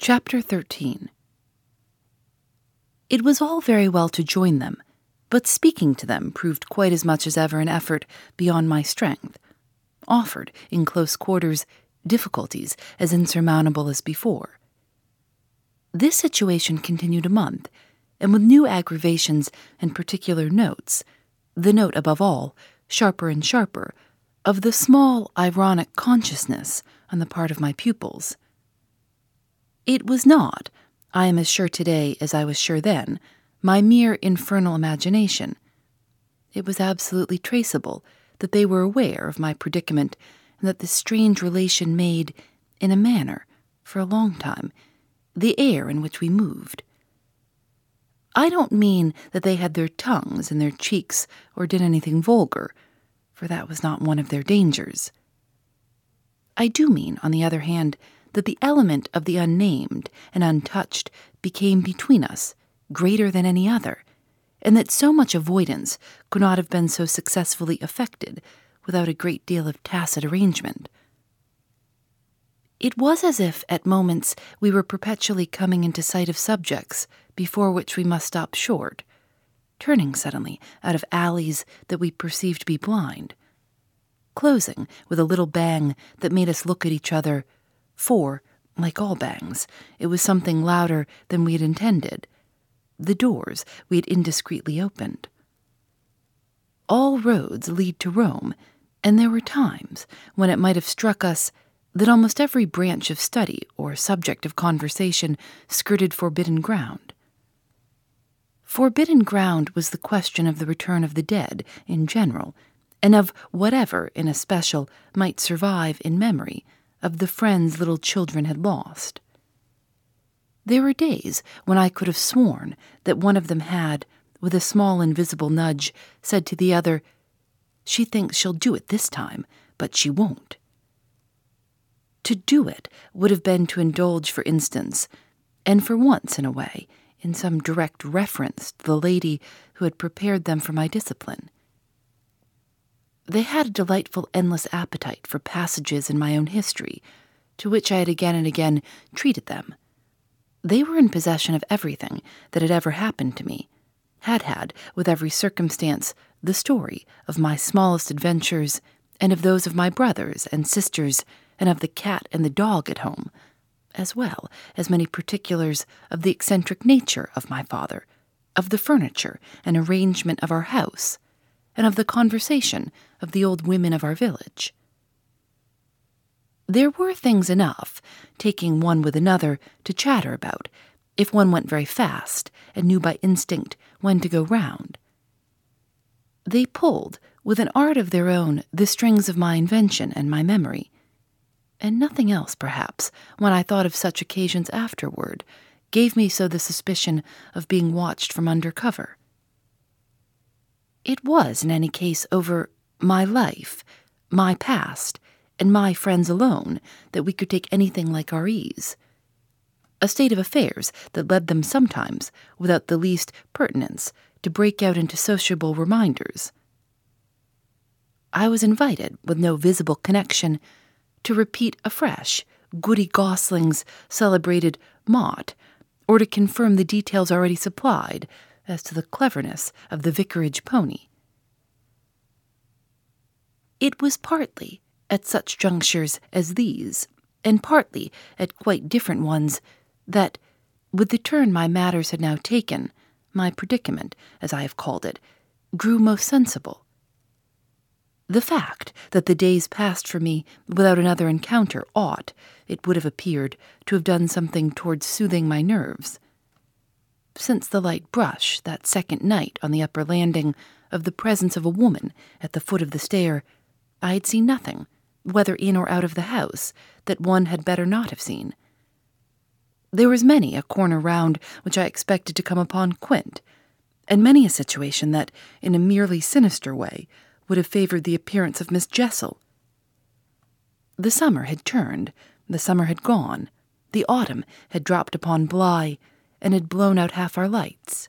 Chapter 13 It was all very well to join them, but speaking to them proved quite as much as ever an effort beyond my strength. Offered, in close quarters, difficulties as insurmountable as before. This situation continued a month, and with new aggravations and particular notes, the note above all, sharper and sharper, of the small ironic consciousness on the part of my pupils. It was not, I am as sure today as I was sure then, my mere infernal imagination. It was absolutely traceable that they were aware of my predicament and that this strange relation made, in a manner, for a long time, the air in which we moved. I don't mean that they had their tongues in their cheeks or did anything vulgar, for that was not one of their dangers. I do mean, on the other hand, that the element of the unnamed and untouched became between us greater than any other, and that so much avoidance could not have been so successfully effected without a great deal of tacit arrangement. It was as if, at moments, we were perpetually coming into sight of subjects before which we must stop short, turning suddenly out of alleys that we perceived to be blind, closing with a little bang that made us look at each other for, like all bangs, it was something louder than we had intended. The doors we had indiscreetly opened. All roads lead to Rome, and there were times when it might have struck us that almost every branch of study or subject of conversation skirted forbidden ground. Forbidden ground was the question of the return of the dead in general, and of whatever, in especial, might survive in memory of the friends little children had lost. There were days when I could have sworn that one of them had, with a small invisible nudge, said to the other, She thinks she'll do it this time, but she won't. To do it would have been to indulge, for instance, and for once in a way, in some direct reference to the lady who had prepared them for my discipline. They had a delightful, endless appetite for passages in my own history, to which I had again and again treated them. They were in possession of everything that had ever happened to me, had had, with every circumstance, the story of my smallest adventures and of those of my brothers and sisters and of the cat and the dog at home, as well as many particulars of the eccentric nature of my father, of the furniture and arrangement of our house and of the conversation of the old women of our village. There were things enough, taking one with another, to chatter about, if one went very fast and knew by instinct when to go round. They pulled, with an art of their own, the strings of my invention and my memory. And nothing else, perhaps, when I thought of such occasions afterward, gave me so the suspicion of being watched from under cover. It was, in any case, over my life, my past, and my friends alone that we could take anything like our ease. A state of affairs that led them sometimes, without the least pertinence, to break out into sociable reminders. I was invited, with no visible connection, to repeat afresh Goody Gosling's celebrated Mott, or to confirm the details already supplied as to the cleverness of the vicarage pony. It was partly at such junctures as these, and partly at quite different ones, that, with the turn my matters had now taken, my predicament, as I have called it, grew most sensible. The fact that the days passed for me without another encounter ought, it would have appeared, to have done something towards soothing my nerves since the light brush that second night on the upper landing of the presence of a woman at the foot of the stair, I had seen nothing, whether in or out of the house, that one had better not have seen. There was many a corner round which I expected to come upon Quint, and many a situation that, in a merely sinister way, would have favored the appearance of Miss Jessel. The summer had turned, the summer had gone, the autumn had dropped upon Bly, and had blown out half our lights.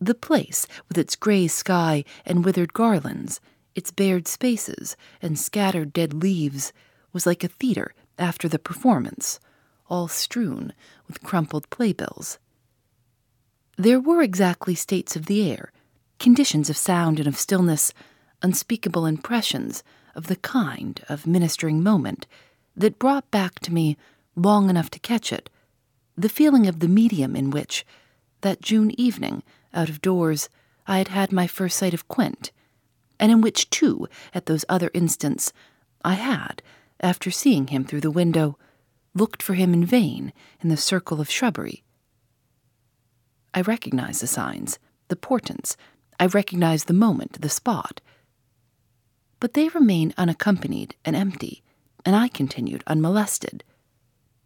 The place, with its grey sky and withered garlands, its bared spaces and scattered dead leaves, was like a theatre after the performance, all strewn with crumpled playbills. There were exactly states of the air, conditions of sound and of stillness, unspeakable impressions of the kind of ministering moment that brought back to me, long enough to catch it, the feeling of the medium in which, that June evening, out of doors, I had had my first sight of Quint, and in which, too, at those other instants, I had, after seeing him through the window, looked for him in vain in the circle of shrubbery. I recognize the signs, the portents, I recognize the moment, the spot. But they remain unaccompanied and empty, and I continued unmolested.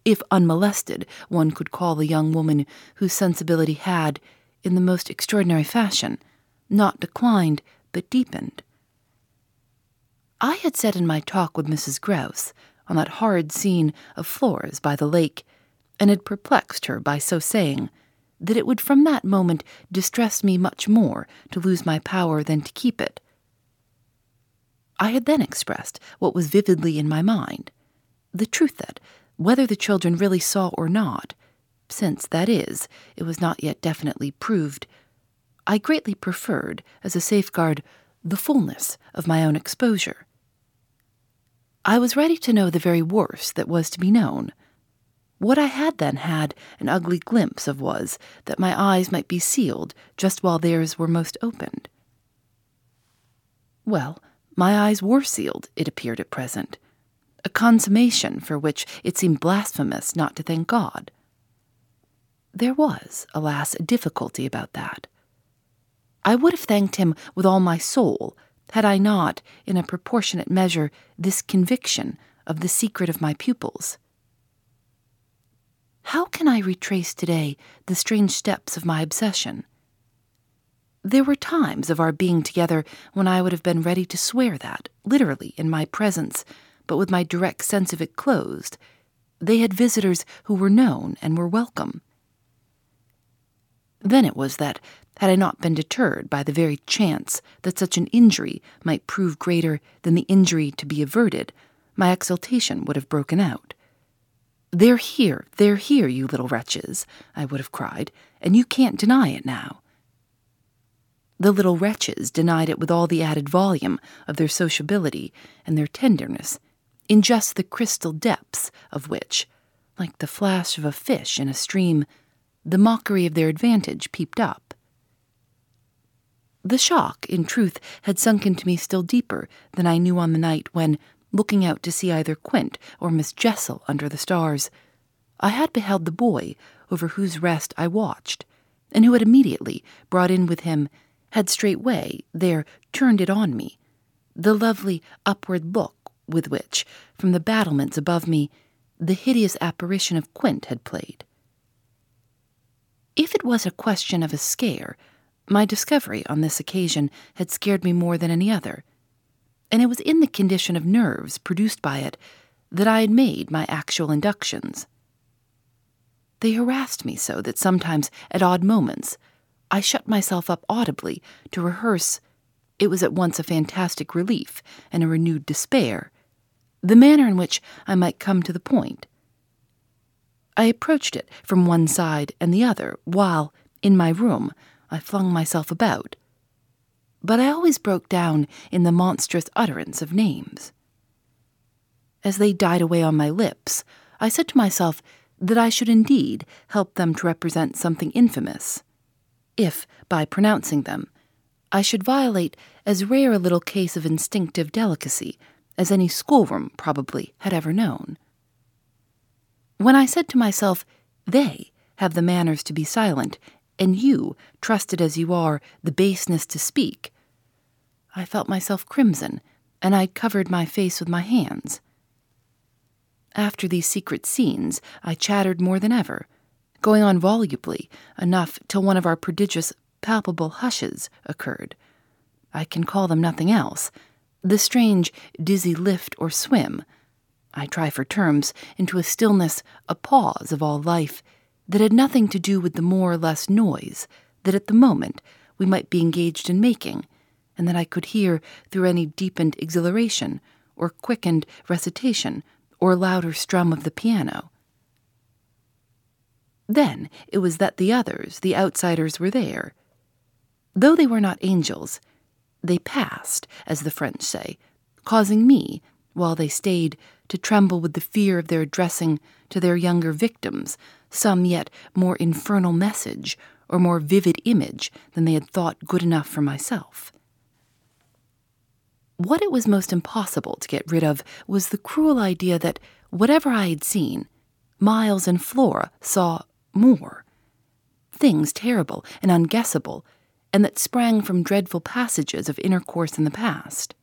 If unmolested, one could call the young woman whose sensibility had, in the most extraordinary fashion, not declined, but deepened. I had said in my talk with Mrs. Grose, on that horrid scene of Flora's by the lake, and had perplexed her by so saying, that it would from that moment distress me much more to lose my power than to keep it. I had then expressed what was vividly in my mind the truth that, whether the children really saw or not, since, that is, it was not yet definitely proved, I greatly preferred, as a safeguard, the fullness of my own exposure. I was ready to know the very worst that was to be known. What I had then had an ugly glimpse of was that my eyes might be sealed just while theirs were most opened. Well, my eyes were sealed, it appeared at present, a consummation for which it seemed blasphemous not to thank God. There was, alas, a difficulty about that. I would have thanked him with all my soul had I not, in a proportionate measure, this conviction of the secret of my pupils. How can I retrace today the strange steps of my obsession? There were times of our being together when I would have been ready to swear that, literally in my presence, but with my direct sense of it closed, they had visitors who were known and were welcome. Then it was that, had I not been deterred by the very chance that such an injury might prove greater than the injury to be averted, my exultation would have broken out. They're here, they're here, you little wretches, I would have cried, and you can't deny it now. The little wretches denied it with all the added volume of their sociability and their tenderness, in just the crystal depths of which, like the flash of a fish in a stream, the mockery of their advantage peeped up. The shock, in truth, had sunk into me still deeper than I knew on the night when, looking out to see either Quint or Miss Jessel under the stars, I had beheld the boy over whose rest I watched, and who had immediately brought in with him, had straightway there turned it on me, the lovely upward look with which, from the battlements above me, the hideous apparition of Quint had played. If it was a question of a scare, my discovery on this occasion had scared me more than any other, and it was in the condition of nerves produced by it that I had made my actual inductions. They harassed me so that sometimes, at odd moments, I shut myself up audibly to rehearse. It was at once a fantastic relief and a renewed despair, the manner in which I might come to the point. I approached it from one side and the other, while, in my room, I flung myself about. But I always broke down in the monstrous utterance of names. As they died away on my lips, I said to myself that I should indeed help them to represent something infamous, if, by pronouncing them, I should violate as rare a little case of instinctive delicacy as any schoolroom probably had ever known. When I said to myself, they have the manners to be silent and you, trusted as you are, the baseness to speak. I felt myself crimson, and I covered my face with my hands. After these secret scenes, I chattered more than ever, going on volubly enough till one of our prodigious, palpable hushes occurred. I can call them nothing else. The strange, dizzy lift or swim. I try for terms into a stillness, a pause of all life, that had nothing to do with the more or less noise that at the moment we might be engaged in making, and that I could hear through any deepened exhilaration, or quickened recitation, or louder strum of the piano. Then it was that the others, the outsiders, were there. Though they were not angels, they passed, as the French say, causing me, while they stayed, to tremble with the fear of their addressing to their younger victims some yet more infernal message or more vivid image than they had thought good enough for myself. What it was most impossible to get rid of was the cruel idea that whatever I had seen, Miles and Flora saw more. Things terrible and unguessable, and that sprang from dreadful passages of intercourse in the past.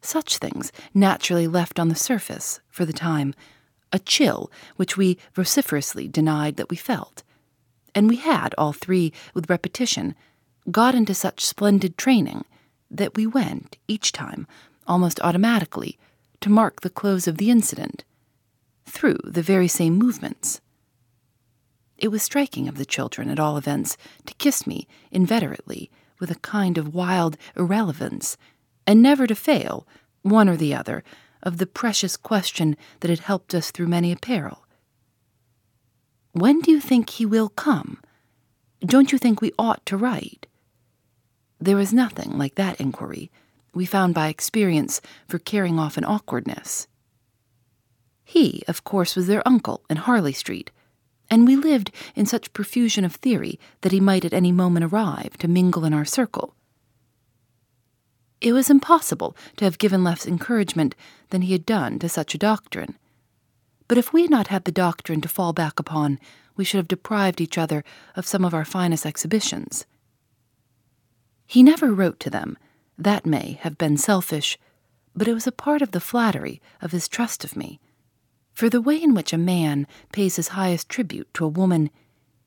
Such things naturally left on the surface, for the time, a chill which we vociferously denied that we felt. And we had, all three, with repetition, got into such splendid training that we went, each time, almost automatically, to mark the close of the incident, through the very same movements. It was striking of the children, at all events, to kiss me inveterately with a kind of wild irrelevance, and never to fail, one or the other, of the precious question that had helped us through many a peril. When do you think he will come? Don't you think we ought to write? There was nothing like that inquiry, we found by experience, for carrying off an awkwardness. He, of course, was their uncle in Harley Street, and we lived in such profusion of theory that he might at any moment arrive to mingle in our circle. It was impossible to have given less encouragement than he had done to such a doctrine. But if we had not had the doctrine to fall back upon, we should have deprived each other of some of our finest exhibitions. He never wrote to them. That may have been selfish, but it was a part of the flattery of his trust of me for the way in which a man pays his highest tribute to a woman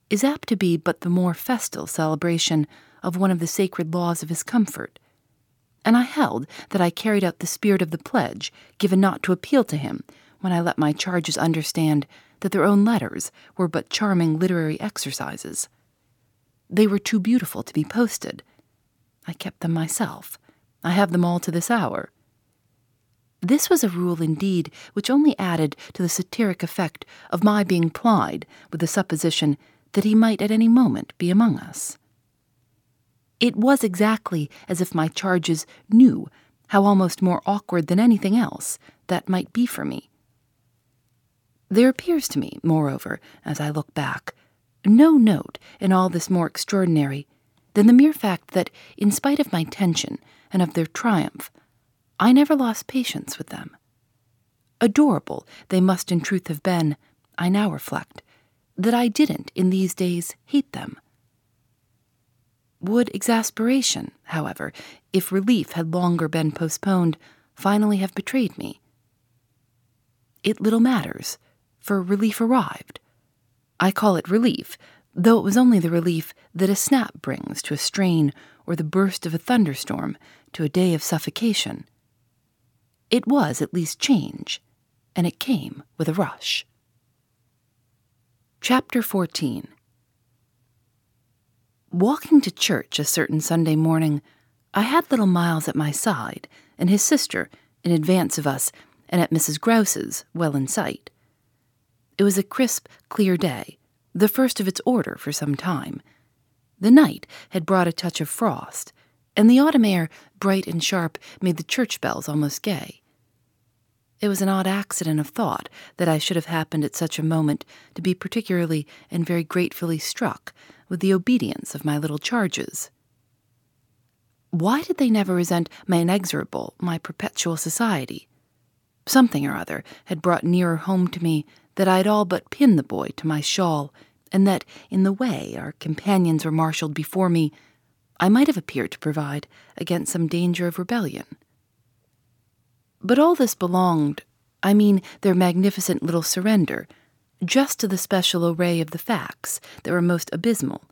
is apt to be but the more festal celebration of one of the sacred laws of his comfort. And I held that I carried out the spirit of the pledge given not to appeal to him when I let my charges understand that their own letters were but charming literary exercises. They were too beautiful to be posted. I kept them myself. I have them all to this hour. This was a rule indeed which only added to the satiric effect of my being plied with the supposition that he might at any moment be among us. It was exactly as if my charges knew how almost more awkward than anything else that might be for me. There appears to me, moreover, as I look back, no note in all this more extraordinary than the mere fact that, in spite of my tension and of their triumph, I never lost patience with them. Adorable they must in truth have been, I now reflect, that I didn't in these days hate them. Would exasperation, however, if relief had longer been postponed, finally have betrayed me? It little matters, for relief arrived. I call it relief, though it was only the relief that a snap brings to a strain or the burst of a thunderstorm to a day of suffocation. It was at least change, and it came with a rush. Chapter 14 Walking to church a certain Sunday morning, I had little Miles at my side, and his sister in advance of us, and at Mrs. Grose's, well in sight. It was a crisp, clear day, the first of its order for some time. The night had brought a touch of frost, and the autumn air, bright and sharp, made the church bells almost gay. It was an odd accident of thought that I should have happened at such a moment to be particularly and very gratefully struck with the obedience of my little charges. Why did they never resent my inexorable, my perpetual society? Something or other had brought nearer home to me that I had all but pinned the boy to my shawl, and that, in the way our companions were marshalled before me, I might have appeared to provide against some danger of rebellion. But all this belonged, I mean their magnificent little surrender, just to the special array of the facts that were most abysmal.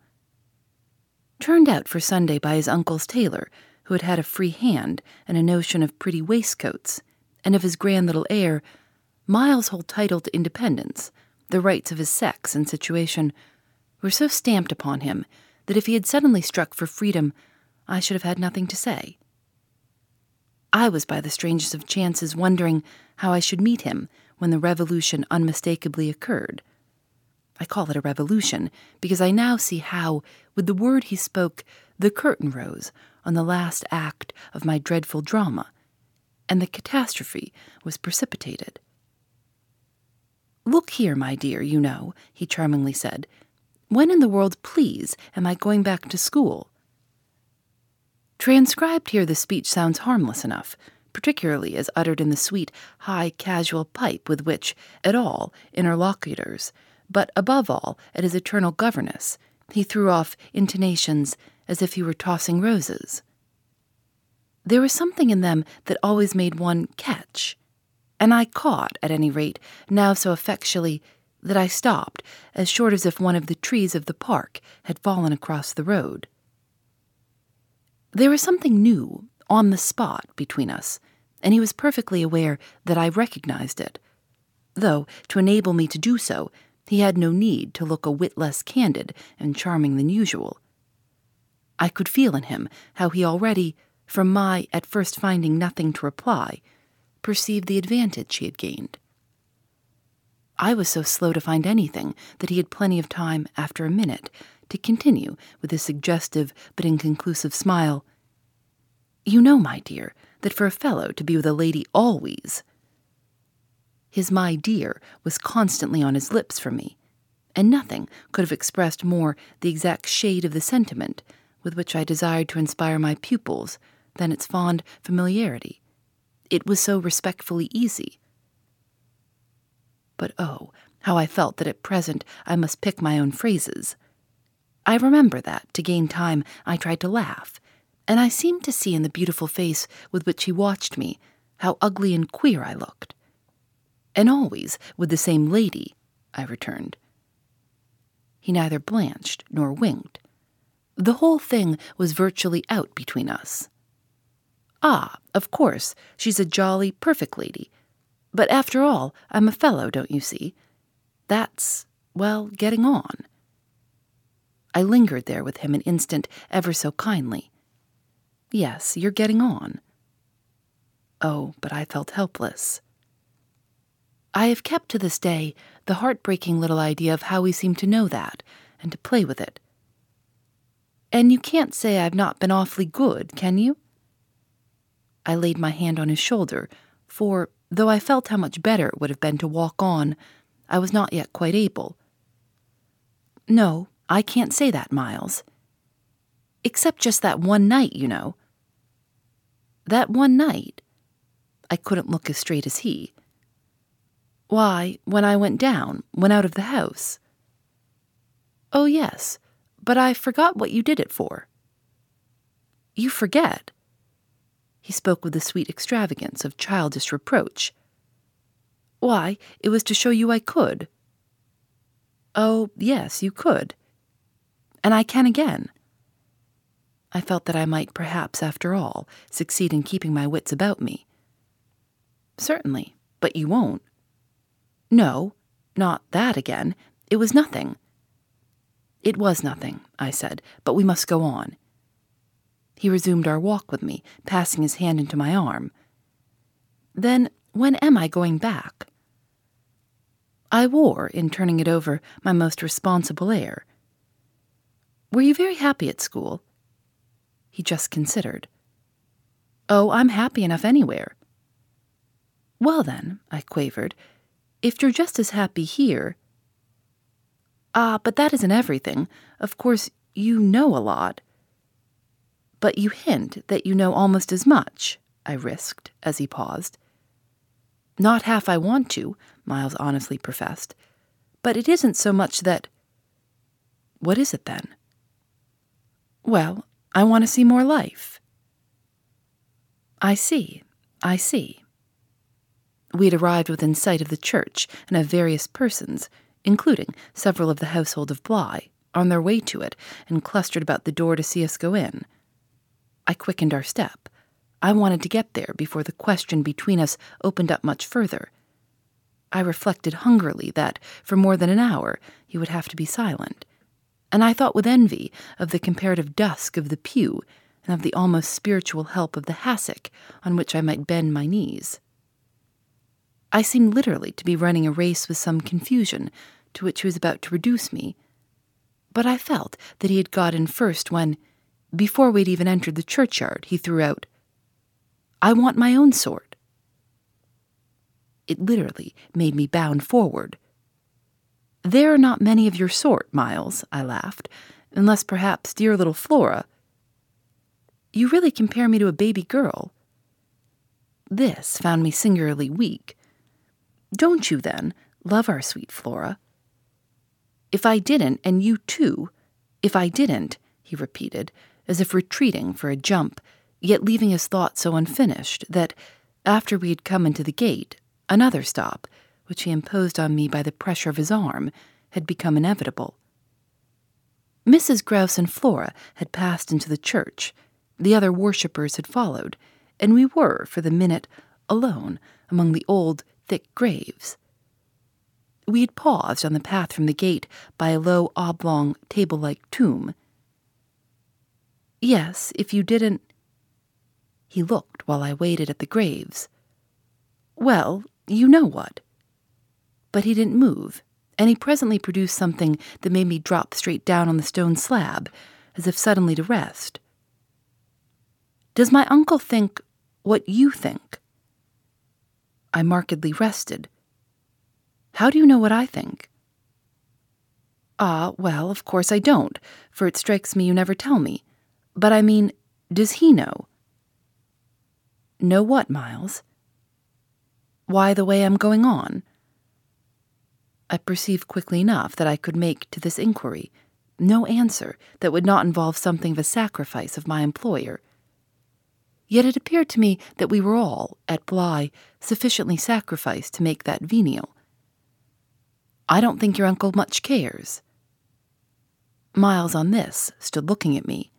Turned out for Sunday by his uncle's tailor, who had had a free hand and a notion of pretty waistcoats, and of his grand little air, Miles's whole title to independence, the rights of his sex and situation, were so stamped upon him that if he had suddenly struck for freedom, I should have had nothing to say. I was by the strangest of chances wondering how I should meet him when the revolution unmistakably occurred. I call it a revolution because I now see how, with the word he spoke, the curtain rose on the last act of my dreadful drama, and the catastrophe was precipitated. Look here, my dear, you know, he charmingly said. When in the world, please, am I going back to school? Transcribed here, the speech sounds harmless enough, particularly as uttered in the sweet, high, casual pipe with which, at all, interlocutors, but above all, at his eternal governess, he threw off intonations as if he were tossing roses. There was something in them that always made one catch, and I caught, at any rate, now so effectually that I stopped, as short as if one of the trees of the park had fallen across the road. There was something new, on the spot, between us, and he was perfectly aware that I recognized it, though, to enable me to do so, he had no need to look a whit less candid and charming than usual. I could feel in him how he already, from my at first finding nothing to reply, perceived the advantage he had gained. I was so slow to find anything that he had plenty of time, after a minute, to continue with a suggestive but inconclusive smile. You know, my dear, that for a fellow to be with a lady always. His my dear was constantly on his lips for me, and nothing could have expressed more the exact shade of the sentiment with which I desired to inspire my pupils than its fond familiarity. It was so respectfully easy. But oh, how I felt that at present I must pick my own phrases. I remember that, to gain time, I tried to laugh, and I seemed to see in the beautiful face with which he watched me how ugly and queer I looked. And always with the same lady, I returned. He neither blanched nor winked. The whole thing was virtually out between us. Ah, of course, she's a jolly, perfect lady. But after all, I'm a fellow, don't you see? That's, well, getting on. I lingered there with him an instant ever so kindly. Yes, you're getting on. Oh, but I felt helpless. I have kept to this day the heartbreaking little idea of how we seem to know that and to play with it. And you can't say I've not been awfully good, can you? I laid my hand on his shoulder, for, though I felt how much better it would have been to walk on, I was not yet quite able. No, I can't say that, Miles. Except just that one night, you know. That one night? I couldn't look as straight as he. Why, when I went down, went out of the house. Oh, yes, but I forgot what you did it for. You forget? He spoke with the sweet extravagance of childish reproach. Why, it was to show you I could. Oh, yes, you could. And I can again. I felt that I might perhaps, after all, succeed in keeping my wits about me. Certainly, but you won't. No, not that again. It was nothing. It was nothing, I said, but we must go on. He resumed our walk with me, passing his hand into my arm. Then, when am I going back? I wore, in turning it over, my most responsible air. Were you very happy at school? He just considered. Oh, I'm happy enough anywhere. Well, then, I quavered, if you're just as happy here. Ah, but that isn't everything. Of course, you know a lot. But you hint that you know almost as much, I risked as he paused. Not half I want to, Miles honestly professed. But it isn't so much that. What is it then? Well, I want to see more life. I see, I see. We had arrived within sight of the church and of various persons, including several of the household of Bly, on their way to it and clustered about the door to see us go in. I quickened our step. I wanted to get there before the question between us opened up much further. I reflected hungrily that, for more than an hour, he would have to be silent, and I thought with envy of the comparative dusk of the pew and of the almost spiritual help of the hassock on which I might bend my knees. I seemed literally to be running a race with some confusion to which he was about to reduce me, but I felt that he had got in first when, before we'd even entered the churchyard, he threw out, I want my own sort. It literally made me bound forward. There are not many of your sort, Miles, I laughed, unless perhaps dear little Flora. You really compare me to a baby girl. This found me singularly weak. Don't you, then, love our sweet Flora? If I didn't, and you too, if I didn't, he repeated, as if retreating for a jump, yet leaving his thought so unfinished that, after we had come into the gate, another stop, which he imposed on me by the pressure of his arm, had become inevitable. Mrs. Grose and Flora had passed into the church, the other worshippers had followed, and we were, for the minute, alone among the old, thick graves. We had paused on the path from the gate by a low, oblong, table like tomb. Yes, if you didn't. He looked while I waited at the graves. Well, you know what. But he didn't move, and he presently produced something that made me drop straight down on the stone slab, as if suddenly to rest. Does my uncle think what you think? I markedly rested. How do you know what I think? Ah, well, of course I don't, for it strikes me you never tell me. But I mean, does he know? Know what, Miles? Why the way I'm going on? I perceived quickly enough that I could make to this inquiry no answer that would not involve something of a sacrifice of my employer. Yet it appeared to me that we were all, at Bly, sufficiently sacrificed to make that venial. I don't think your uncle much cares. Miles on this stood looking at me.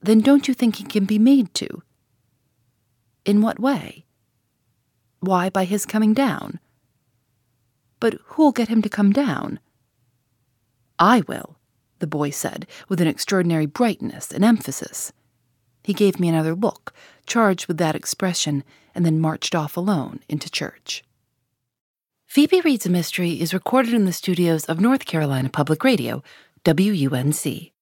Then don't you think he can be made to? In what way? Why, by his coming down. But who'll get him to come down? I will, the boy said, with an extraordinary brightness and emphasis. He gave me another look, charged with that expression, and then marched off alone into church. Phoebe Reads a Mystery is recorded in the studios of North Carolina Public Radio, WUNC.